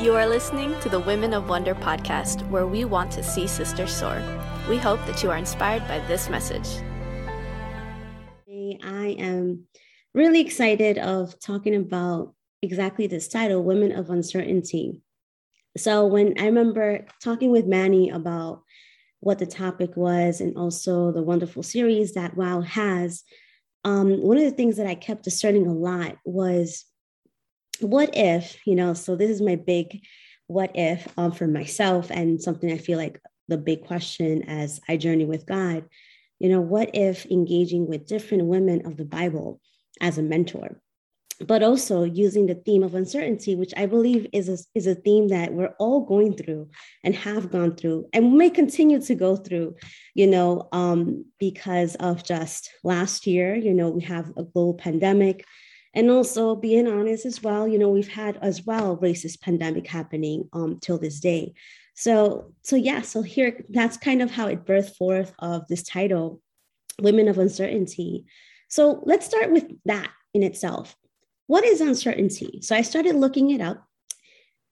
You are listening to the Women of Wonder podcast, where we want to see sisters soar. We hope that you are inspired by this message. I am really excited of talking about exactly this title, Women of Uncertainty. So when I remember talking with Manny about what the topic was and also the wonderful series that WOW has, um, one of the things that I kept discerning a lot was what if, you know, so this is my big what if um, for myself and something I feel like the big question as I journey with God, you know, what if engaging with different women of the Bible as a mentor? but also using the theme of uncertainty, which I believe is a, is a theme that we're all going through and have gone through and may continue to go through, you know, um, because of just last year, you know, we have a global pandemic. And also being honest as well, you know, we've had as well racist pandemic happening um, till this day. So, so yeah, so here that's kind of how it birthed forth of this title, Women of Uncertainty. So let's start with that in itself what is uncertainty? So I started looking it up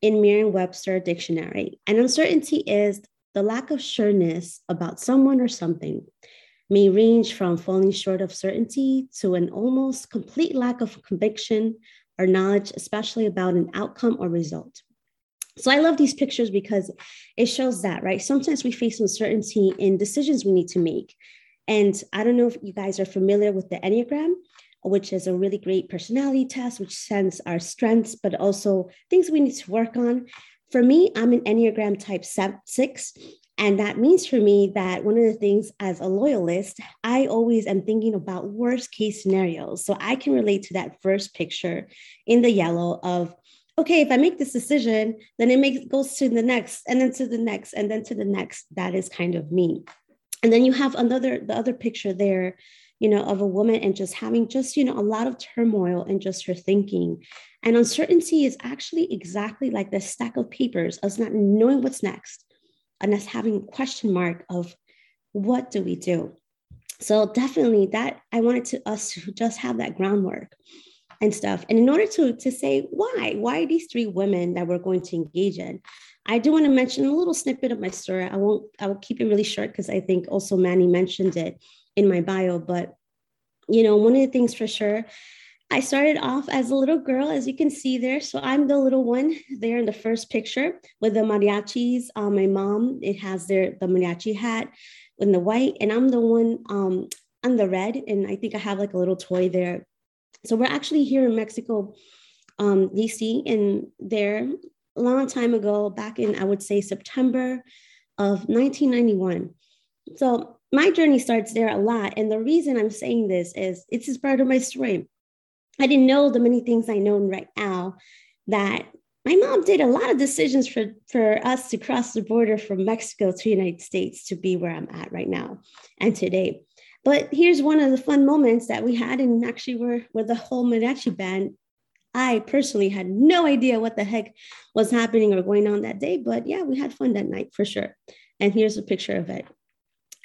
in Merriam Webster Dictionary. And uncertainty is the lack of sureness about someone or something, may range from falling short of certainty to an almost complete lack of conviction or knowledge, especially about an outcome or result. So I love these pictures because it shows that, right? Sometimes we face uncertainty in decisions we need to make. And I don't know if you guys are familiar with the Enneagram, which is a really great personality test, which sends our strengths, but also things we need to work on. For me, I'm an Enneagram type six. And that means for me that one of the things as a loyalist, I always am thinking about worst case scenarios. So I can relate to that first picture in the yellow of, okay, if I make this decision, then it makes goes to the next and then to the next and then to the next. That is kind of me. And then you have another, the other picture there you know, of a woman and just having just, you know, a lot of turmoil in just her thinking. And uncertainty is actually exactly like the stack of papers, us not knowing what's next and us having question mark of what do we do? So definitely that I wanted to us to just have that groundwork and stuff. And in order to, to say why, why these three women that we're going to engage in, I do want to mention a little snippet of my story. I won't, I will keep it really short because I think also Manny mentioned it in my bio, but you know, one of the things for sure, I started off as a little girl, as you can see there. So I'm the little one there in the first picture with the mariachis. Um, my mom, it has their the mariachi hat in the white, and I'm the one um, on the red. And I think I have like a little toy there. So we're actually here in Mexico, um, DC, and there a long time ago, back in I would say September of 1991. So my journey starts there a lot. And the reason I'm saying this is it's part of my story. I didn't know the many things I know right now that my mom did a lot of decisions for, for us to cross the border from Mexico to the United States to be where I'm at right now and today. But here's one of the fun moments that we had, and actually, we're with the whole mariachi band. I personally had no idea what the heck was happening or going on that day, but yeah, we had fun that night for sure. And here's a picture of it.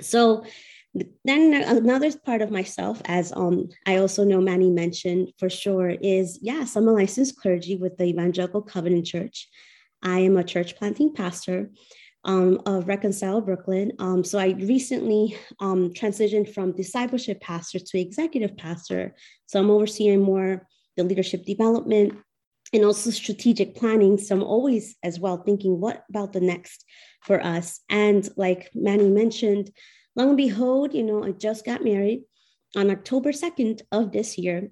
So then another part of myself, as um, I also know Manny mentioned for sure, is yes, I'm a licensed clergy with the Evangelical Covenant Church. I am a church planting pastor um, of Reconcile Brooklyn. Um, so I recently um, transitioned from discipleship pastor to executive pastor. So I'm overseeing more the leadership development and also strategic planning. So I'm always as well thinking, what about the next for us? And like Manny mentioned, long and behold, you know, I just got married on October 2nd of this year,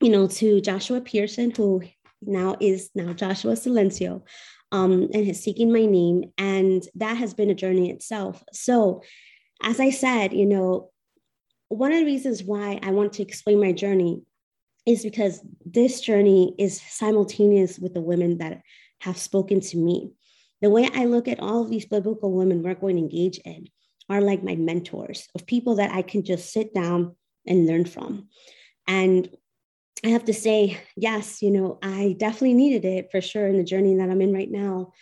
you know, to Joshua Pearson, who now is now Joshua Silencio, um, and is seeking my name. And that has been a journey itself. So, as I said, you know, one of the reasons why I want to explain my journey is because this journey is simultaneous with the women that have spoken to me. The way I look at all of these biblical women we're going to engage in are like my mentors of people that I can just sit down and learn from. And I have to say, yes, you know, I definitely needed it for sure in the journey that I'm in right now.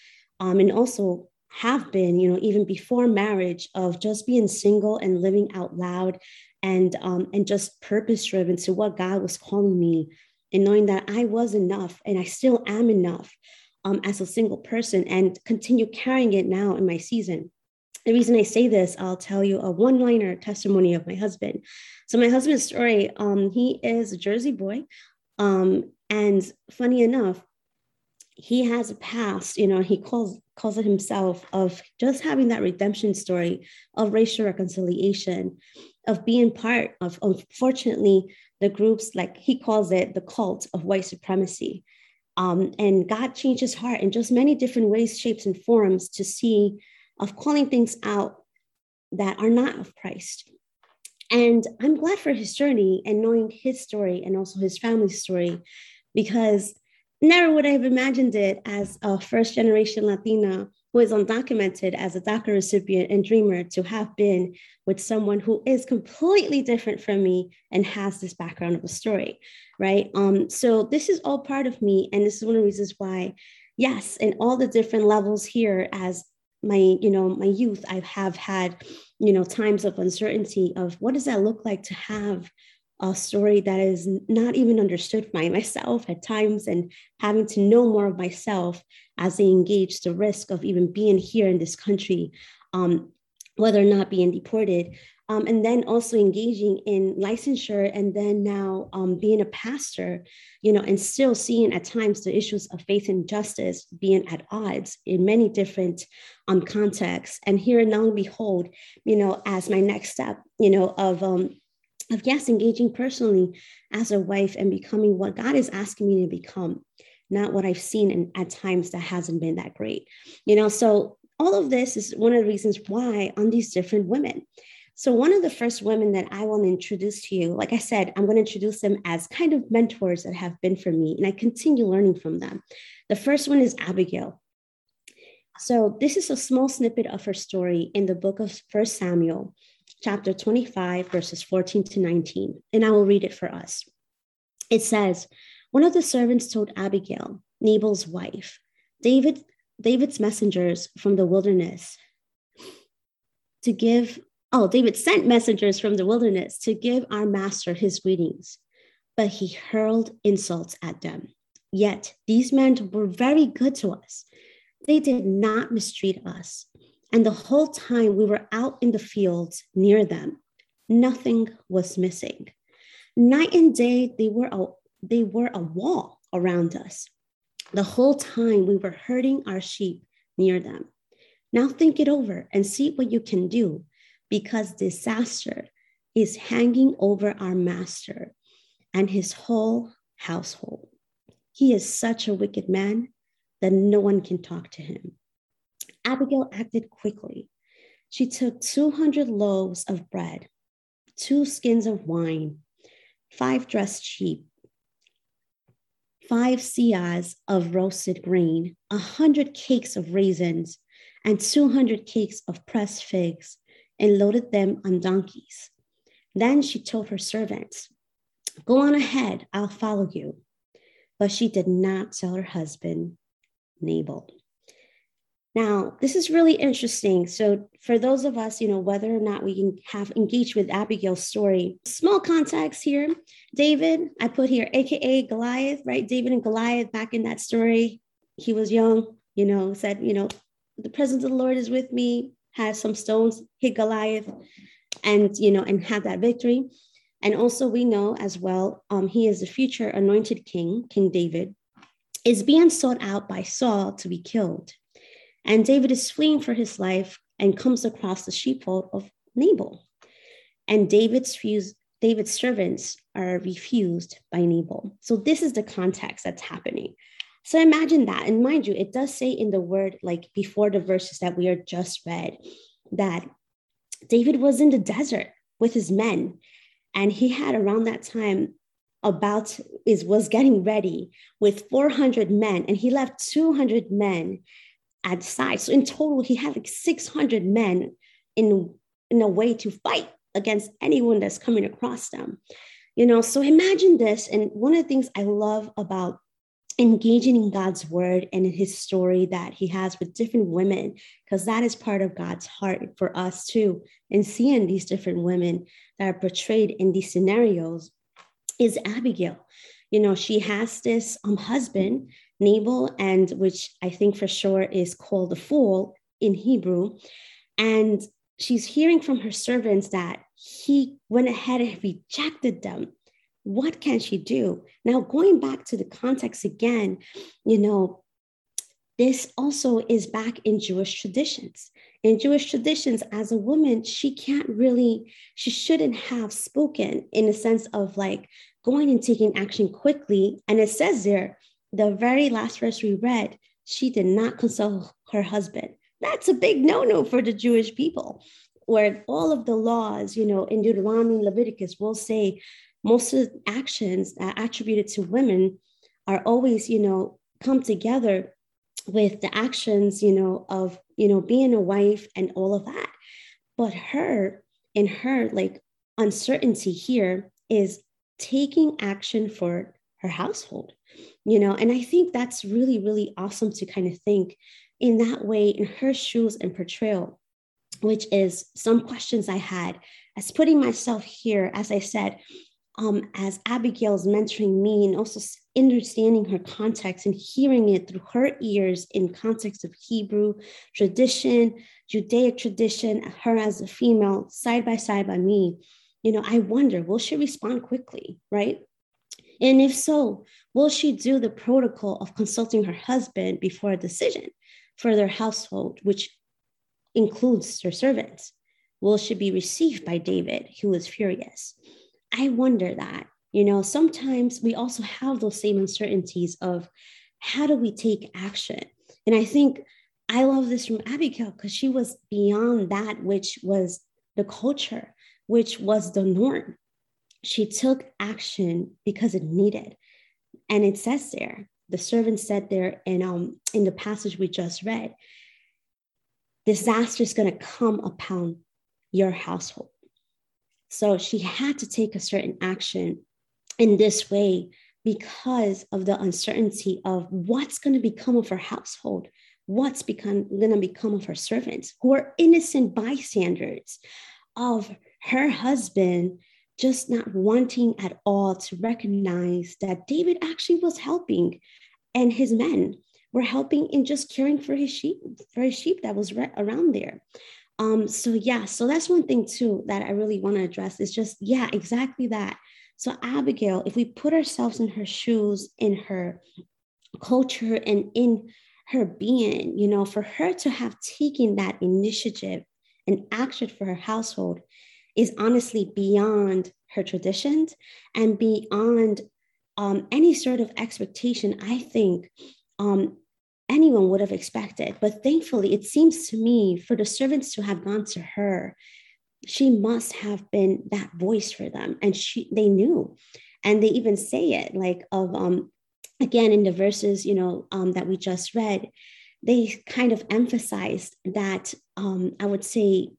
Um, and also have been, you know, even before marriage, of just being single and living out loud and um, and just purpose driven to what God was calling me, and knowing that I was enough and I still am enough um, as a single person and continue carrying it now in my season. The reason I say this, I'll tell you a one liner testimony of my husband. So, my husband's story, um, he is a Jersey boy. Um, and funny enough, he has a past, you know, he calls calls it himself of just having that redemption story of racial reconciliation, of being part of unfortunately the groups like he calls it the cult of white supremacy. Um, and God changed his heart in just many different ways, shapes, and forms to see of calling things out that are not of Christ. And I'm glad for his journey and knowing his story and also his family's story, because never would I have imagined it as a first generation Latina who is undocumented as a DACA recipient and dreamer to have been with someone who is completely different from me and has this background of a story, right? Um, so this is all part of me, and this is one of the reasons why, yes, in all the different levels here as my, you know, my youth, I have had, you know, times of uncertainty of what does that look like to have a story that is not even understood by myself at times and having to know more of myself as they engage the risk of even being here in this country um, whether or not being deported um, and then also engaging in licensure and then now um, being a pastor you know and still seeing at times the issues of faith and justice being at odds in many different um, contexts and here and now behold you know as my next step you know of um, of yes, engaging personally as a wife and becoming what God is asking me to become, not what I've seen and at times that hasn't been that great. You know, so all of this is one of the reasons why on these different women. So, one of the first women that I want to introduce to you, like I said, I'm going to introduce them as kind of mentors that have been for me, and I continue learning from them. The first one is Abigail. So, this is a small snippet of her story in the book of First Samuel chapter 25, verses 14 to 19, and I will read it for us. It says, One of the servants told Abigail, Nabal's wife, David, David's messengers from the wilderness to give, oh, David sent messengers from the wilderness to give our master his greetings, but he hurled insults at them. Yet these men were very good to us. They did not mistreat us and the whole time we were out in the fields near them, nothing was missing. Night and day, they were a, they were a wall around us. The whole time we were herding our sheep near them. Now think it over and see what you can do because disaster is hanging over our master and his whole household. He is such a wicked man that no one can talk to him. Abigail acted quickly. She took 200 loaves of bread, two skins of wine, five dressed sheep, five seahs of roasted grain, a hundred cakes of raisins, and 200 cakes of pressed figs, and loaded them on donkeys. Then she told her servants, Go on ahead, I'll follow you. But she did not tell her husband, Nabal. Now, this is really interesting. So, for those of us, you know, whether or not we can have engaged with Abigail's story, small context here. David, I put here, AKA Goliath, right? David and Goliath back in that story. He was young, you know, said, you know, the presence of the Lord is with me, has some stones, hit Goliath, and, you know, and had that victory. And also, we know as well, um, he is the future anointed king, King David, is being sought out by Saul to be killed. And David is fleeing for his life and comes across the sheepfold of Nabal. And David's, fused, David's servants are refused by Nabal. So this is the context that's happening. So imagine that. And mind you, it does say in the word, like before the verses that we are just read, that David was in the desert with his men. And he had around that time about is was getting ready with 400 men and he left 200 men at side. So in total, he had like 600 men in, in a way to fight against anyone that's coming across them. You know, so imagine this. And one of the things I love about engaging in God's word and in his story that he has with different women, because that is part of God's heart for us too. And seeing these different women that are portrayed in these scenarios is Abigail. you know, she has this um, husband, Nabal, and which I think for sure is called the fool in Hebrew. And she's hearing from her servants that he went ahead and rejected them. What can she do? Now, going back to the context again, you know, this also is back in Jewish traditions. In Jewish traditions, as a woman, she can't really, she shouldn't have spoken in a sense of like going and taking action quickly. And it says there, the very last verse we read, she did not consult her husband. That's a big no no for the Jewish people, where all of the laws, you know, in Deuteronomy Leviticus will say most of the actions attributed to women are always, you know, come together with the actions, you know, of, you know, being a wife and all of that. But her, in her like uncertainty here is taking action for her household, you know, and I think that's really, really awesome to kind of think in that way, in her shoes and portrayal, which is some questions I had as putting myself here, as I said, um, as Abigail's mentoring me and also understanding her context and hearing it through her ears in context of Hebrew tradition, Judaic tradition, her as a female, side by side by me, you know, I wonder, will she respond quickly, right? And if so, will she do the protocol of consulting her husband before a decision? for their household, which includes her servants? Will she be received by David, who is furious? I wonder that. You know, sometimes we also have those same uncertainties of how do we take action? And I think I love this from Abigail because she was beyond that, which was the culture, which was the norm. She took action because it needed. And it says there, the servant said there in um in the passage we just read disaster is going to come upon your household so she had to take a certain action in this way because of the uncertainty of what's going to become of her household what's become going to become of her servants who are innocent bystanders of her husband just not wanting at all to recognize that David actually was helping and his men were helping in just caring for his sheep, for his sheep that was right around there. Um, so yeah, so that's one thing too that I really want to address is just, yeah, exactly that. So Abigail, if we put ourselves in her shoes, in her culture and in her being, you know, for her to have taken that initiative and action for her household is honestly beyond her traditions and beyond um, any sort of expectation I think um, anyone would have expected. But thankfully, it seems to me for the servants to have gone to her, she must have been that voice for them, and she they knew, and they even say it like of um, again in the verses you know um, that we just read, they kind of emphasized that um, I would say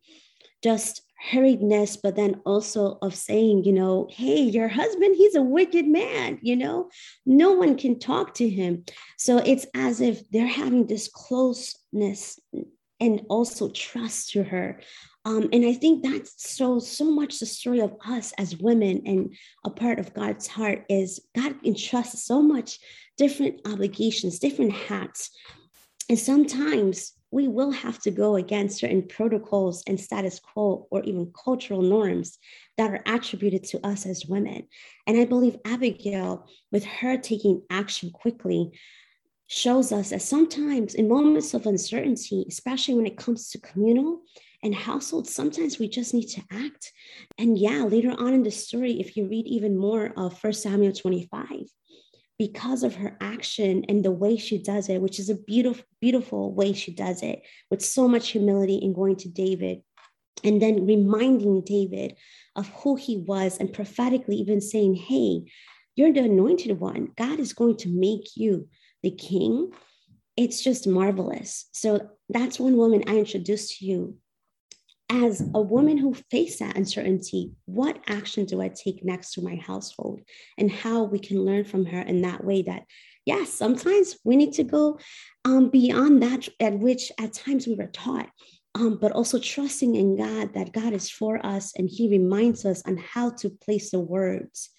just hurriedness, but then also of saying, you know, hey, your husband, he's a wicked man, you know, no one can talk to him. So it's as if they're having this closeness and also trust to her. Um, and I think that's so so much the story of us as women and a part of God's heart is God entrusts so much different obligations, different hats. And sometimes we will have to go against certain protocols and status quo or even cultural norms that are attributed to us as women. And I believe Abigail, with her taking action quickly, shows us that sometimes in moments of uncertainty, especially when it comes to communal and households, sometimes we just need to act. And yeah, later on in the story, if you read even more of First Samuel 25, because of her action and the way she does it, which is a beautiful, beautiful way she does it with so much humility in going to David and then reminding David of who he was and prophetically even saying, Hey, you're the anointed one. God is going to make you the king. It's just marvelous. So that's one woman I introduced to you as a woman who faced that uncertainty, what action do I take next to my household and how we can learn from her in that way that, yes, sometimes we need to go um, beyond that at which at times we were taught. Um, but also trusting in God that God is for us and He reminds us on how to place the words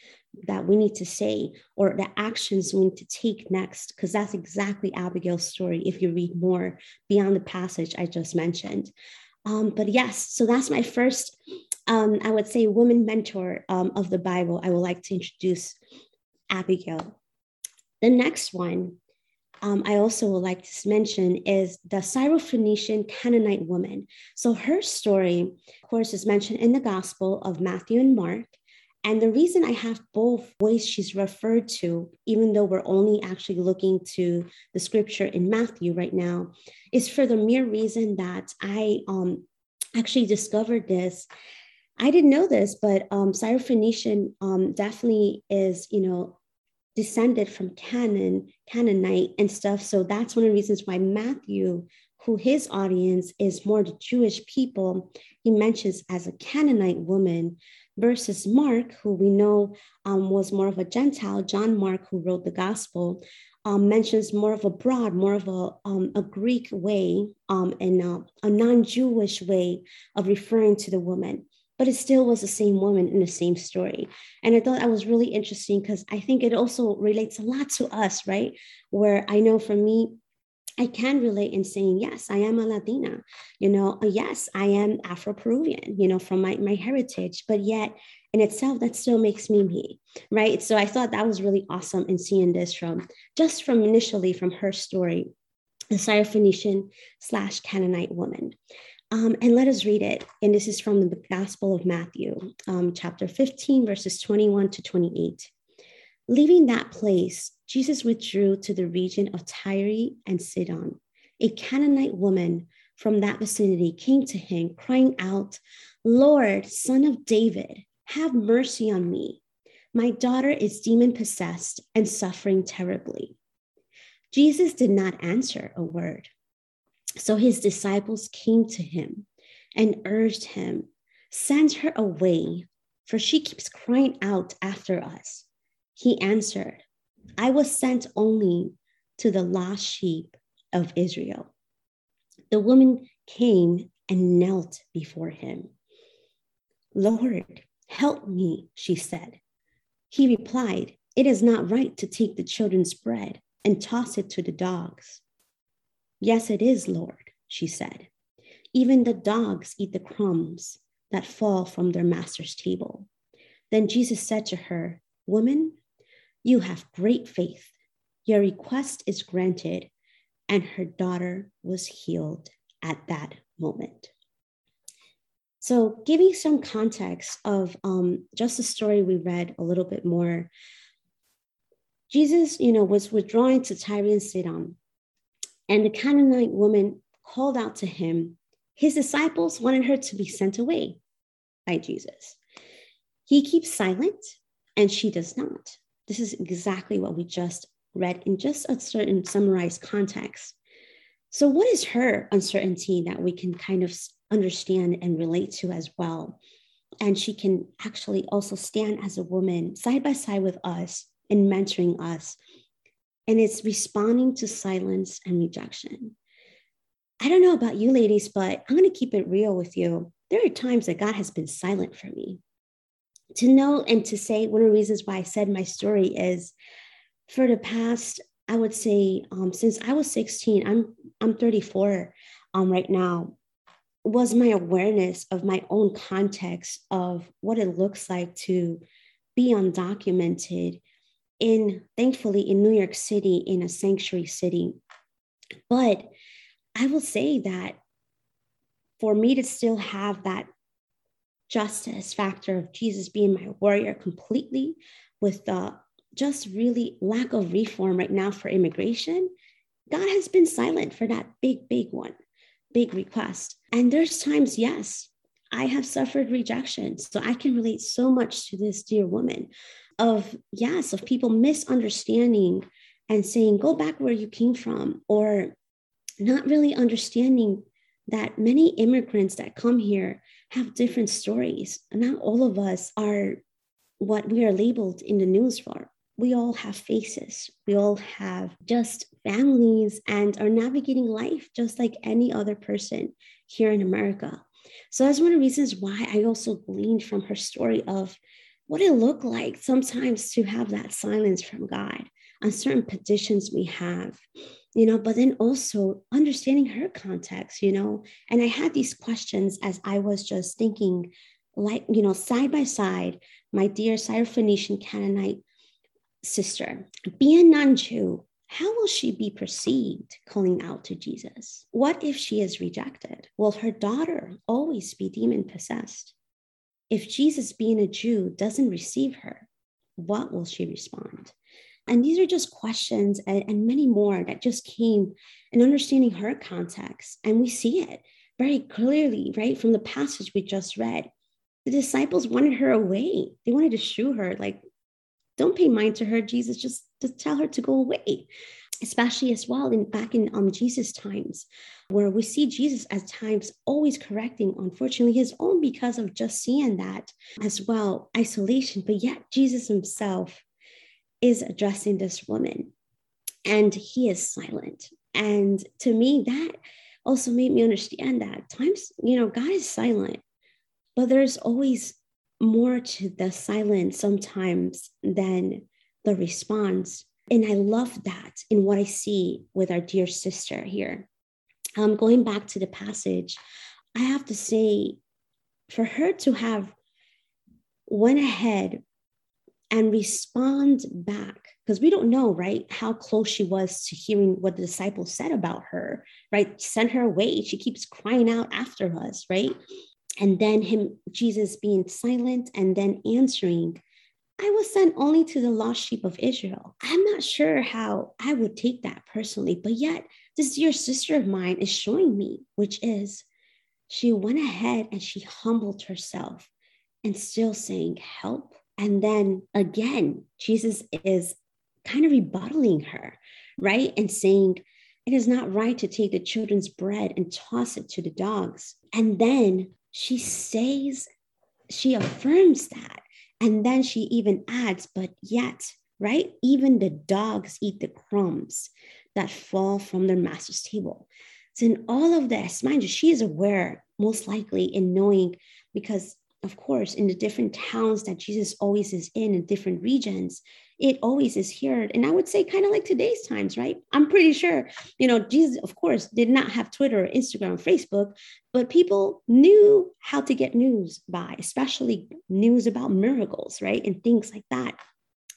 that we need to say or the actions we need to take next because that's exactly abigail's story if you read more beyond the passage i just mentioned um, but yes so that's my first um, i would say woman mentor um, of the bible i would like to introduce abigail the next one um, I also would like to mention is the Syrophoenician Canaanite woman. So her story, of course, is mentioned in the Gospel of Matthew and Mark. And the reason I have both ways she's referred to, even though we're only actually looking to the scripture in Matthew right now, is for the mere reason that I um, actually discovered this. I didn't know this, but um, Syrophoenician um, definitely is, you know, descended from Canaan, Canaanite and stuff. So that's one of the reasons why Matthew, who his audience is more the Jewish people, he mentions as a Canaanite woman versus Mark, who we know um, was more of a Gentile, John Mark, who wrote the gospel, um, mentions more of a broad, more of a, um, a Greek way um, and uh, a non Jewish way of referring to the woman. But it still was the same woman in the same story. And I thought that was really interesting because I think it also relates a lot to us, right? Where I know for me, I can relate in saying, yes, I am a Latina, you know, uh, yes, I am Afro Peruvian, you know, from my, my heritage, but yet in itself, that still makes me me, right? So I thought that was really awesome in seeing this from just from initially from her story, the Syrophoenician slash Canaanite woman. Um, and let us read it. And this is from the Gospel of Matthew, um, chapter 15, verses 21 to 28. Leaving that place, Jesus withdrew to the region of Tyre and Sidon. A Canaanite woman from that vicinity came to him, crying out, Lord, son of David, have mercy on me. My daughter is demon possessed and suffering terribly. Jesus did not answer a word. So his disciples came to him and urged him, Send her away, for she keeps crying out after us. He answered, I was sent only to the lost sheep of Israel. The woman came and knelt before him. Lord, help me, she said. He replied, It is not right to take the children's bread and toss it to the dogs. Yes, it is, Lord, she said. Even the dogs eat the crumbs that fall from their master's table. Then Jesus said to her, Woman, you have great faith. Your request is granted. And her daughter was healed at that moment. So, giving some context of um, just the story we read a little bit more, Jesus, you know, was withdrawing to Tyre and Sidon, and the Canaanite woman called out to him. His disciples wanted her to be sent away by Jesus. He keeps silent, and she does not. This is exactly what we just read in just a certain summarized context. So, what is her uncertainty that we can kind of understand and relate to as well? And she can actually also stand as a woman side by side with us and mentoring us. And it's responding to silence and rejection. I don't know about you ladies, but I'm going to keep it real with you. There are times that God has been silent for me to know and to say one of the reasons why I said my story is for the past, I would say, um, since I was 16, I'm I'm 34 um, right now, was my awareness of my own context of what it looks like to be undocumented in thankfully in New York City in a sanctuary city. But I will say that for me to still have that justice factor of Jesus being my warrior completely with the just really lack of reform right now for immigration, God has been silent for that big, big one, big request. And there's times, yes, I have suffered rejection. So I can relate so much to this dear woman of, yes, of people misunderstanding and saying, go back where you came from, or not really understanding that many immigrants that come here have different stories. Not all of us are what we are labeled in the news for. We all have faces. We all have just families and are navigating life just like any other person here in America. So that's one of the reasons why I also gleaned from her story of what it looked like sometimes to have that silence from God on certain petitions we have, you know, but then also understanding her context, you know. And I had these questions as I was just thinking, like, you know, side by side, my dear Syrophoenician Canaanite sister, be a non Jew, how will she be perceived calling out to Jesus? What if she is rejected? Will her daughter always be demon possessed? If Jesus, being a Jew, doesn't receive her, what will she respond? And these are just questions and, and many more that just came in understanding her context. And we see it very clearly, right, from the passage we just read. The disciples wanted her away. They wanted to shoo her, like, don't pay mind to her, Jesus, just, just tell her to go away especially as well in back in um, Jesus times, where we see Jesus at times always correcting, unfortunately, his own because of just seeing that as well, isolation. But yet Jesus himself is addressing this woman and he is silent. And to me, that also made me understand that times, you know, God is silent, but there's always more to the silence sometimes than the response and I love that in what I see with our dear sister here. Um, going back to the passage, I have to say, for her to have went ahead and respond back because we don't know right how close she was to hearing what the disciples said about her right send her away she keeps crying out after us right and then him jesus being silent and then answering I was sent only to the lost sheep of Israel. I'm not sure how I would take that personally, but yet this dear sister of mine is showing me, which is she went ahead and she humbled herself and still saying, Help. And then again, Jesus is kind of rebuttaling her, right? And saying, It is not right to take the children's bread and toss it to the dogs. And then she says, she affirms that and then she even adds, but yet, right? Even the dogs eat the crumbs that fall from their master's table. So, in all of this, mind you, she is aware, most likely, in knowing, because of course, in the different towns that Jesus always is in, in different regions, it always is heard. And I would say, kind of like today's times, right? I'm pretty sure, you know, Jesus, of course, did not have Twitter, or Instagram, or Facebook, but people knew how to get news by, especially news about miracles, right? And things like that.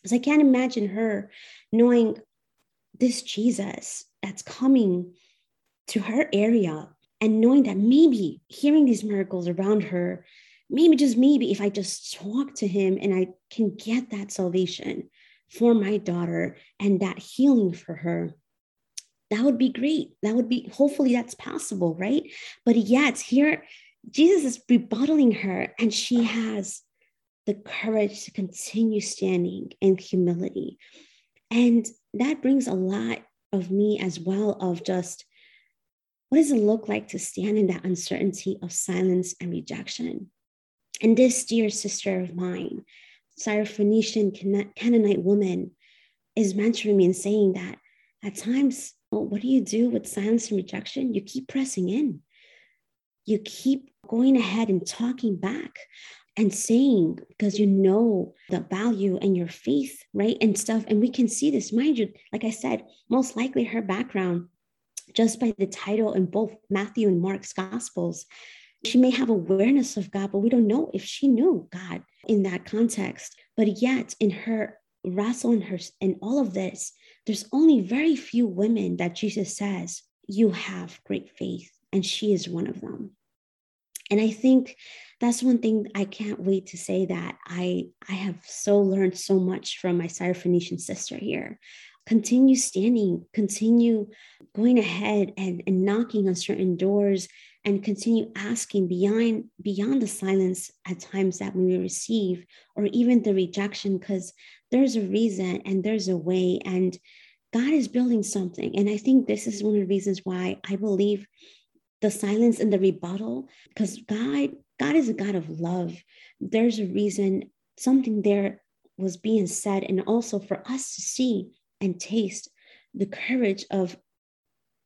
Because I can't imagine her knowing this Jesus that's coming to her area and knowing that maybe hearing these miracles around her maybe just maybe if I just talk to him and I can get that salvation for my daughter and that healing for her, that would be great. That would be, hopefully, that's possible, right? But yet, here, Jesus is rebuttaling her, and she has the courage to continue standing in humility. And that brings a lot of me as well of just what does it look like to stand in that uncertainty of silence and rejection? And this dear sister of mine, Syrophoenician Canaanite woman, is mentoring me and saying that at times, well, what do you do with silence and rejection? You keep pressing in. You keep going ahead and talking back and saying because you know the value and your faith, right? And stuff. And we can see this, mind you, like I said, most likely her background, just by the title in both Matthew and Mark's gospels, she may have awareness of God, but we don't know if she knew God in that context. But yet, in her wrestle in her in all of this, there's only very few women that Jesus says, You have great faith. And she is one of them. And I think that's one thing I can't wait to say that I I have so learned so much from my Syrophoenician sister here. Continue standing, continue going ahead and, and knocking on certain doors and continue asking beyond beyond the silence at times that we receive or even the rejection because there's a reason and there's a way and god is building something. And i think this is one of the reasons why i believe the silence and the rebuttal because god god is a god of love. There's a reason something there was being said and also for us to see and taste the courage of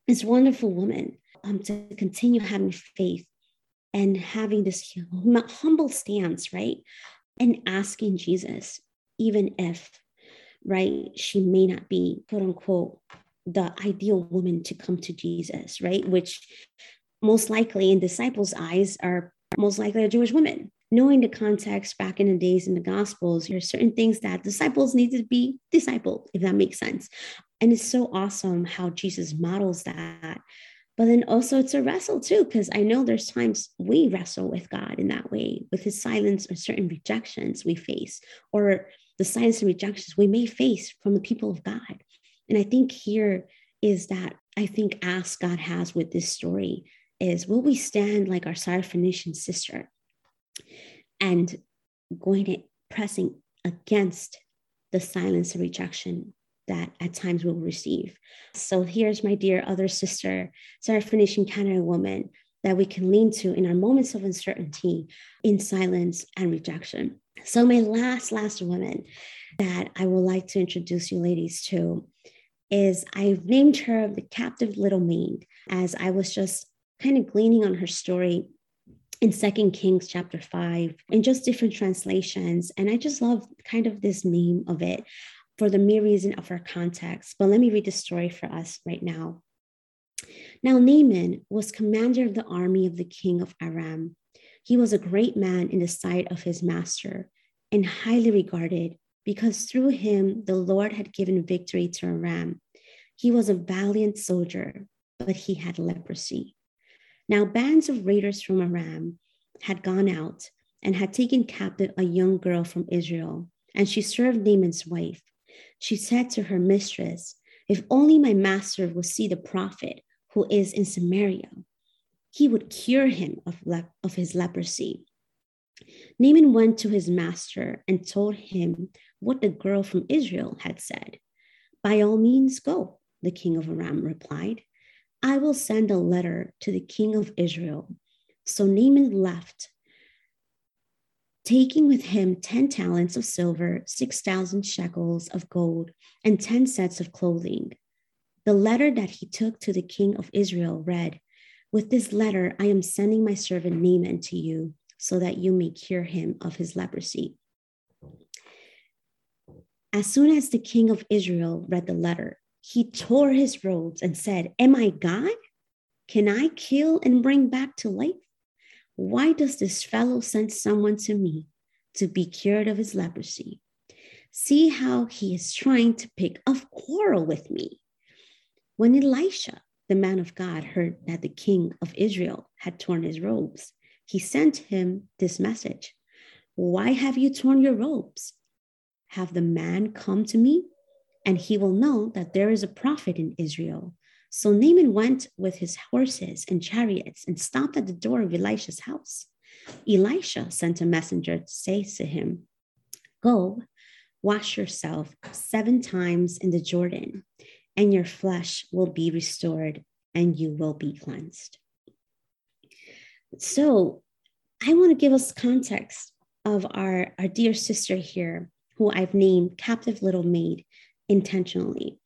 this wonderful woman um, to continue having faith and having this humble stance, right? and asking Jesus, even if, right, she may not be, quote unquote, the ideal woman to come to Jesus, right? Which most likely in disciples' eyes are most likely a Jewish woman. Knowing the context back in the days in the Gospels, there are certain things that disciples need to be discipled, if that makes sense. And it's so awesome how Jesus models that. But then also it's a wrestle too, because I know there's times we wrestle with God in that way, with his silence or certain rejections we face, or the silence and rejections we may face from the people of God. And I think here is that I think ask God has with this story is will we stand like our Syrophoenician sister and going to pressing against the silence and rejection that at times we'll receive. So here's my dear other sister, Syrophoenician Canaanite woman that we can lean to in our moments of uncertainty, in silence and rejection. So my last, last woman that I would like to introduce you ladies to is I've named her the captive little maid as I was just kind of gleaning on her story in second kings chapter 5 in just different translations and i just love kind of this name of it for the mere reason of our context but let me read the story for us right now. Now naaman was commander of the army of the king of aram. He was a great man in the sight of his master and highly regarded because through him the lord had given victory to aram. He was a valiant soldier but he had leprosy now, bands of raiders from Aram had gone out and had taken captive a young girl from Israel, and she served Naaman's wife. She said to her mistress, If only my master would see the prophet who is in Samaria, he would cure him of, le- of his leprosy. Naaman went to his master and told him what the girl from Israel had said. By all means, go, the king of Aram replied. I will send a letter to the king of Israel. So Naaman left, taking with him 10 talents of silver, 6,000 shekels of gold, and 10 sets of clothing. The letter that he took to the king of Israel read, With this letter, I am sending my servant Naaman to you so that you may cure him of his leprosy. As soon as the king of Israel read the letter, he tore his robes and said, Am I God? Can I kill and bring back to life? Why does this fellow send someone to me to be cured of his leprosy? See how he is trying to pick a quarrel with me. When Elisha, the man of God, heard that the king of Israel had torn his robes, he sent him this message Why have you torn your robes? Have the man come to me and he will know that there is a prophet in Israel. So Naaman went with his horses and chariots and stopped at the door of Elisha's house. Elisha sent a messenger to say to him, Go, wash yourself seven times in the Jordan, and your flesh will be restored and you will be cleansed. So I want to give us context of our, our dear sister here, who I've named Captive Little Maid, intentionally.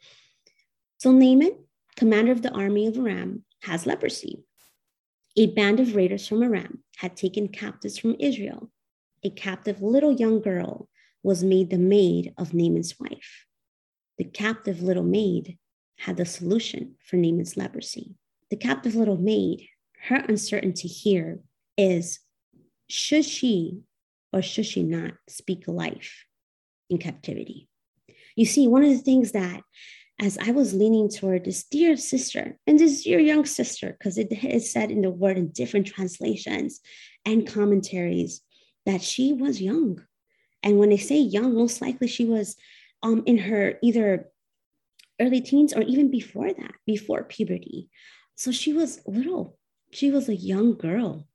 So Naaman, commander of the army of Aram, has leprosy. A band of raiders from Aram had taken captives from Israel. A captive little young girl was made the maid of Naaman's wife. The captive little maid had the solution for Naaman's leprosy. The captive little maid, her uncertainty here is should she or should she not speak life in captivity? You see, one of the things that as I was leaning toward this dear sister and this dear young sister, because it is said in the word in different translations and commentaries that she was young. And when they say young, most likely she was um, in her either early teens or even before that, before puberty. So she was little, she was a young girl.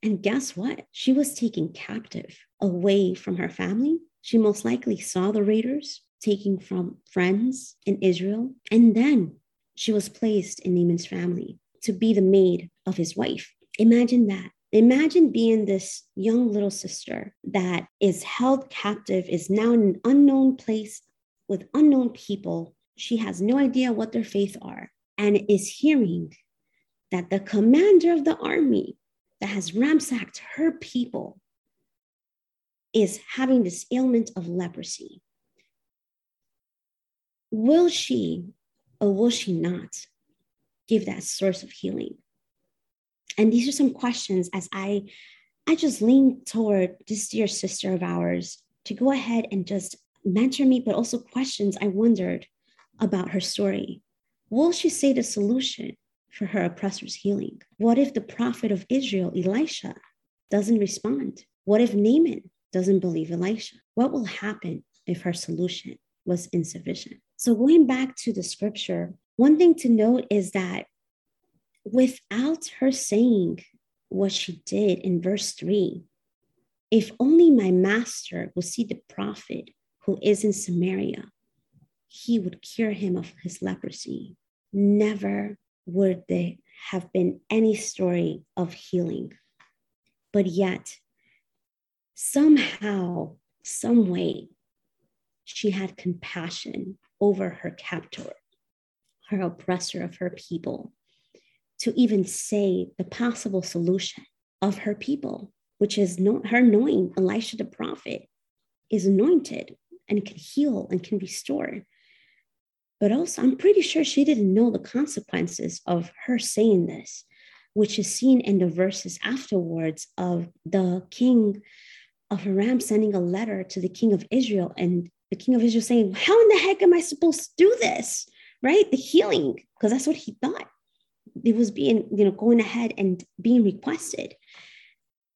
And guess what? She was taken captive away from her family. She most likely saw the raiders taking from friends in Israel. And then she was placed in Naaman's family to be the maid of his wife. Imagine that. Imagine being this young little sister that is held captive, is now in an unknown place with unknown people. She has no idea what their faith are, and is hearing that the commander of the army that has ransacked her people is having this ailment of leprosy. Will she or will she not give that source of healing? And these are some questions as I I just lean toward this dear sister of ours to go ahead and just mentor me, but also questions I wondered about her story. Will she say the solution for her oppressor's healing? What if the prophet of Israel, Elisha, doesn't respond? What if Naaman doesn't believe Elisha? What will happen if her solution was insufficient? So, going back to the scripture, one thing to note is that without her saying what she did in verse 3 if only my master would see the prophet who is in Samaria, he would cure him of his leprosy. Never would there have been any story of healing. But yet, somehow, some way, she had compassion over her captor, her oppressor of her people, to even say the possible solution of her people, which is no, her knowing Elisha the prophet is anointed and can heal and can restore. But also, I'm pretty sure she didn't know the consequences of her saying this, which is seen in the verses afterwards of the king of Aram sending a letter to the king of Israel and the king of Israel saying, How in the heck am I supposed to do this? Right? The healing, because that's what he thought it was being, you know, going ahead and being requested.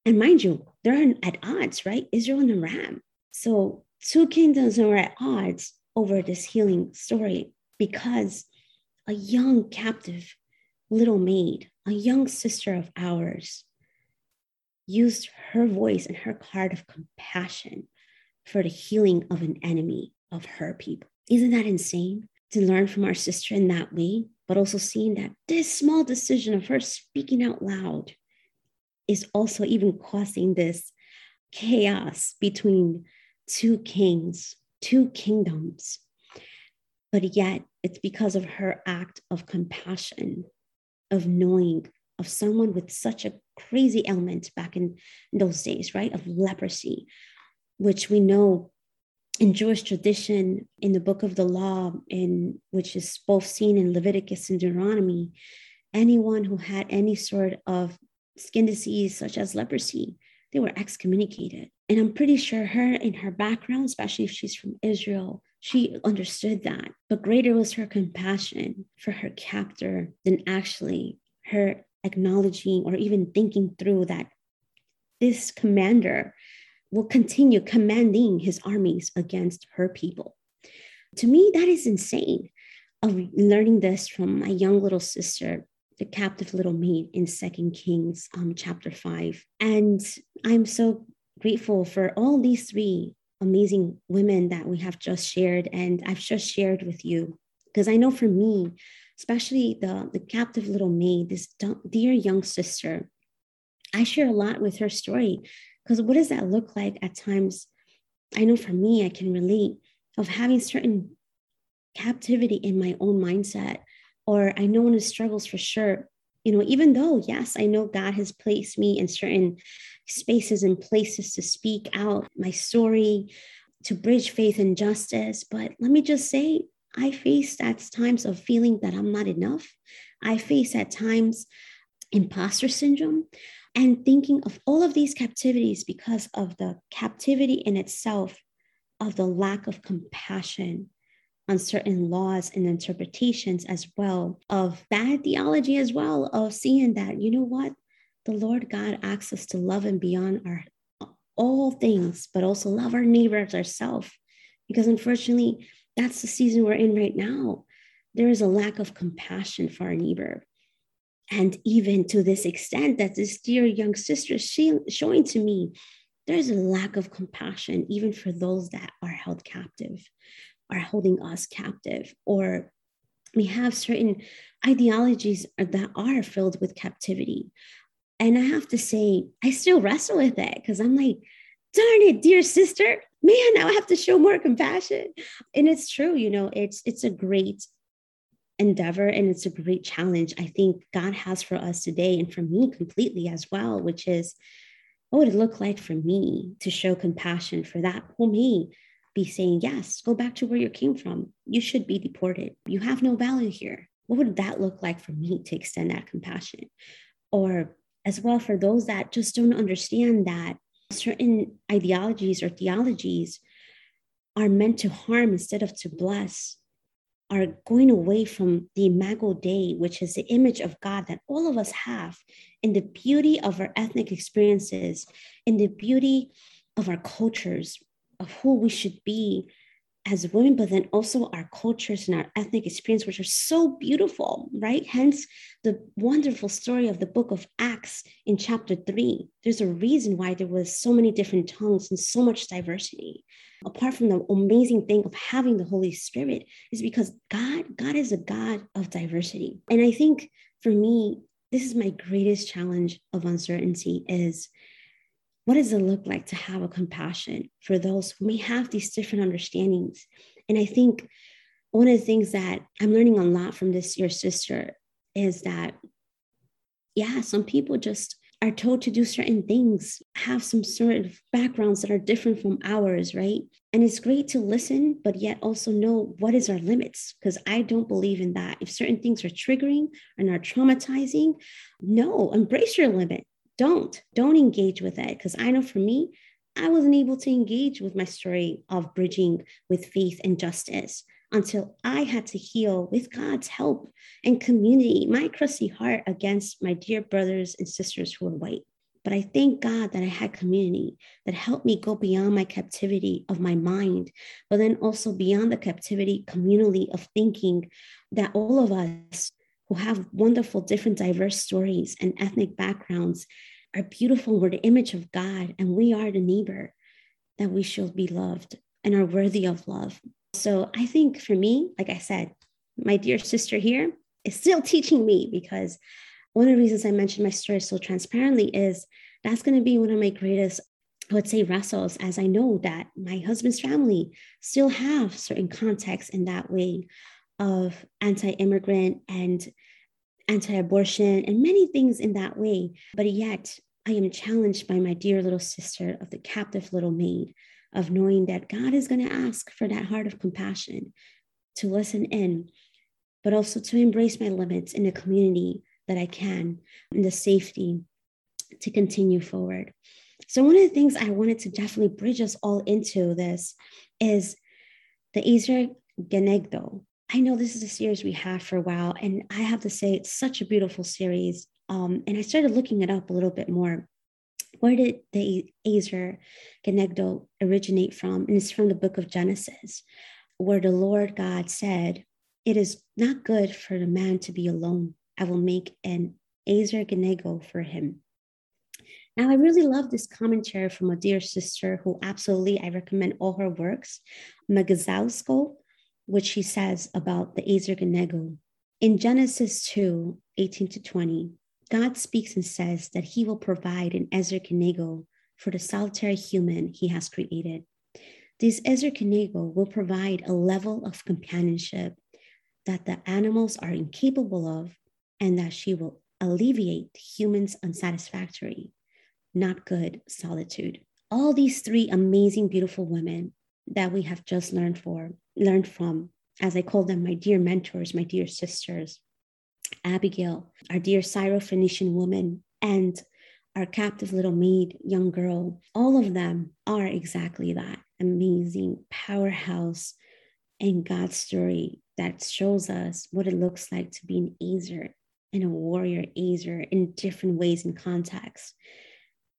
And mind you, they're at odds, right? Israel and Aram. So two kingdoms are at odds over this healing story because a young captive little maid, a young sister of ours, used her voice and her heart of compassion for the healing of an enemy of her people. Isn't that insane to learn from our sister in that way? but also seeing that this small decision of her speaking out loud is also even causing this chaos between two kings, two kingdoms. But yet, it's because of her act of compassion, of knowing of someone with such a crazy ailment back in those days, right? Of leprosy, which we know in Jewish tradition, in the book of the law, in which is both seen in Leviticus and Deuteronomy, anyone who had any sort of skin disease, such as leprosy, they were excommunicated. And I'm pretty sure her, in her background, especially if she's from Israel, she understood that. But greater was her compassion for her captor than actually her acknowledging or even thinking through that this commander will continue commanding his armies against her people. To me, that is insane. Of learning this from my young little sister, the captive little maid in Second Kings um, chapter 5. And I'm so grateful for all these three amazing women that we have just shared and I've just shared with you. Because I know for me, especially the, the captive little maid, this dear young sister, I share a lot with her story because what does that look like at times? I know for me, I can relate of having certain captivity in my own mindset, or I know in the struggles for sure. You know, even though, yes, I know God has placed me in certain spaces and places to speak out my story, to bridge faith and justice. But let me just say, I faced at times of feeling that I'm not enough. I face at times imposter syndrome and thinking of all of these captivities because of the captivity in itself of the lack of compassion on certain laws and interpretations as well of bad theology as well of seeing that you know what? The lord god asks us to love him beyond our all things but also love our neighbors ourselves because unfortunately that's the season we're in right now. There is a lack of compassion for our neighbor and even to this extent that this dear young sister is showing to me, there's a lack of compassion, even for those that are held captive, are holding us captive, or we have certain ideologies that are filled with captivity. And I have to say, I still wrestle with it because I'm like, darn it, dear sister, man, now I have to show more compassion. And it's true, you know, it's it's a great endeavor and it's a great challenge I think God has for us today and for me completely as well, which is what would it look like for me to show compassion for that who may be saying, yes, go back to where you came from. You should be deported. You have no value here. What would that look like for me to extend that compassion? Or as well for those that just don't understand that certain ideologies or theologies are meant to harm instead of to bless are going away from the imago dei which is the image of god that all of us have in the beauty of our ethnic experiences in the beauty of our cultures of who we should be as women, but then also our cultures and our ethnic experience, which are so beautiful, right? Hence the wonderful story of the book of Acts in chapter three. There's a reason why there was so many different tongues and so much diversity. Apart from the amazing thing of having the Holy Spirit, is because God, God is a God of diversity. And I think for me, this is my greatest challenge of uncertainty is what does it look like to have a compassion for those who may have these different understandings? And I think one of the things that I'm learning a lot from this your sister is that, yeah, some people just are told to do certain things, have some sort of backgrounds that are different from ours, right? And it's great to listen, but yet also know what is our limits, because I don't believe in that. If certain things are triggering and are traumatizing, no, embrace your limit don't don't engage with it. Because i know for me i wasn't able to engage with my story of bridging with faith and justice until i had to heal with god's help and community my crusty heart against my dear brothers and sisters who are white. But I thank God that I had community that helped me go beyond my captivity of my mind, but then also beyond the captivity communally of thinking that all of us who have wonderful, different, diverse stories and ethnic backgrounds are beautiful. We're the image of God, and we are the neighbor that we should be loved and are worthy of love. So I think for me, like I said, my dear sister here is still teaching me because one of the reasons I mentioned my story so transparently is that's going to be one of my greatest, I would say, wrestles, as I know that my husband's family still have certain contexts in that way of anti immigrant and anti abortion and many things in that way. But yet, I am challenged by my dear little sister of the captive little maid, of knowing that God is going to ask for that heart of compassion to listen in, but also to embrace my limits in the community that I can, in the safety to continue forward. So, one of the things I wanted to definitely bridge us all into this is the Ezer Genegdo, I know this is a series we have for a while, and I have to say it's such a beautiful series. Um, and I started looking it up a little bit more. Where did the Ezer Genegdo originate from? And it's from the book of Genesis, where the Lord God said, It is not good for the man to be alone. I will make an Ezer Genegdo for him. Now, I really love this commentary from a dear sister who absolutely I recommend all her works, Marg Mowczko which he says about the Ezer Genegdo. In Genesis 2 18 to 20, God speaks and says that he will provide an Ezer Genegdo for the solitary human he has created. This Ezer Genegdo will provide a level of companionship that the animals are incapable of, and that she will alleviate humans' unsatisfactory, not good solitude. All these three amazing, beautiful women that we have just learned for learned from, as I call them, my dear mentors, my dear sisters, Abigail, our dear Syro-Phoenician woman, and our captive little maid, young girl, all of them are exactly that amazing powerhouse in God's story that shows us what it looks like to be an azer and a warrior azer in different ways and contexts.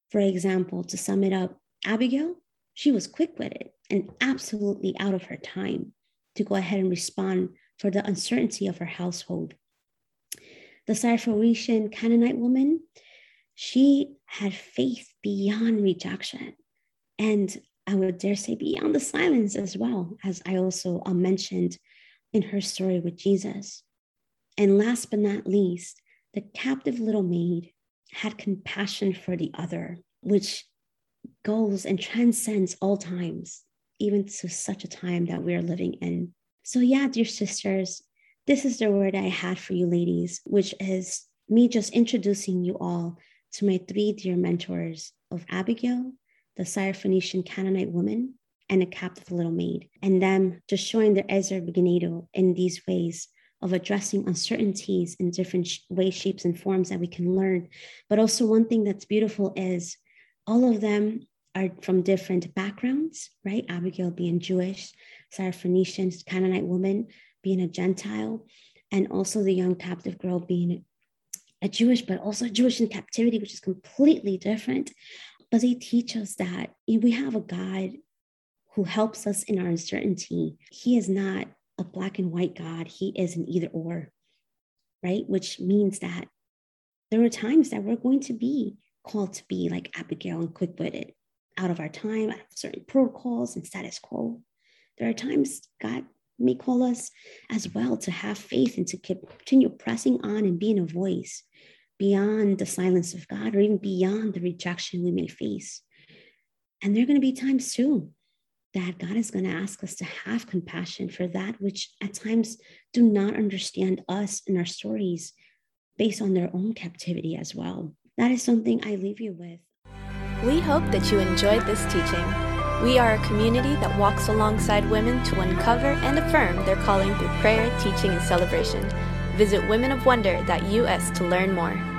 For example, to sum it up, Abigail, she was quick witted and absolutely out of her time to go ahead and respond for the uncertainty of her household. The Syrophoenician Canaanite woman, she had faith beyond rejection. And I would dare say beyond the silence as well, as I also uh, mentioned in her story with Jesus. And last but not least, the captive little maid had compassion for the other, which goes and transcends all times even to such a time that we're living in. So, yeah, dear sisters, this is the word I had for you ladies, which is me just introducing you all to my three dear mentors of Abigail, the Syrophoenician Canaanite woman, and a captive little maid, and them just showing their Ezer Genegdo in these ways of addressing uncertainties in different ways, shapes, and forms that we can learn. But also, one thing that's beautiful is all of them are from different backgrounds, right? Abigail being Jewish, Syrophoenician, Canaanite woman being a Gentile, and also the young captive girl being a Jewish, but also Jewish in captivity, which is completely different. But they teach us that we have a God who helps us in our uncertainty. He is not a black and white God, He is an either or, right? Which means that there are times that we're going to be called to be like Abigail and quick witted, out of our time, out of certain protocols and status quo. There are times God may call us as well to have faith and to continue pressing on and being a voice beyond the silence of God or even beyond the rejection we may face. And there are going to be times too that God is going to ask us to have compassion for that which at times do not understand us and our stories based on their own captivity as well. That is something I leave you with. We hope that you enjoyed this teaching. We are a community that walks alongside women to uncover and affirm their calling through prayer, teaching, and celebration. Visit womenofwonder.us to learn more.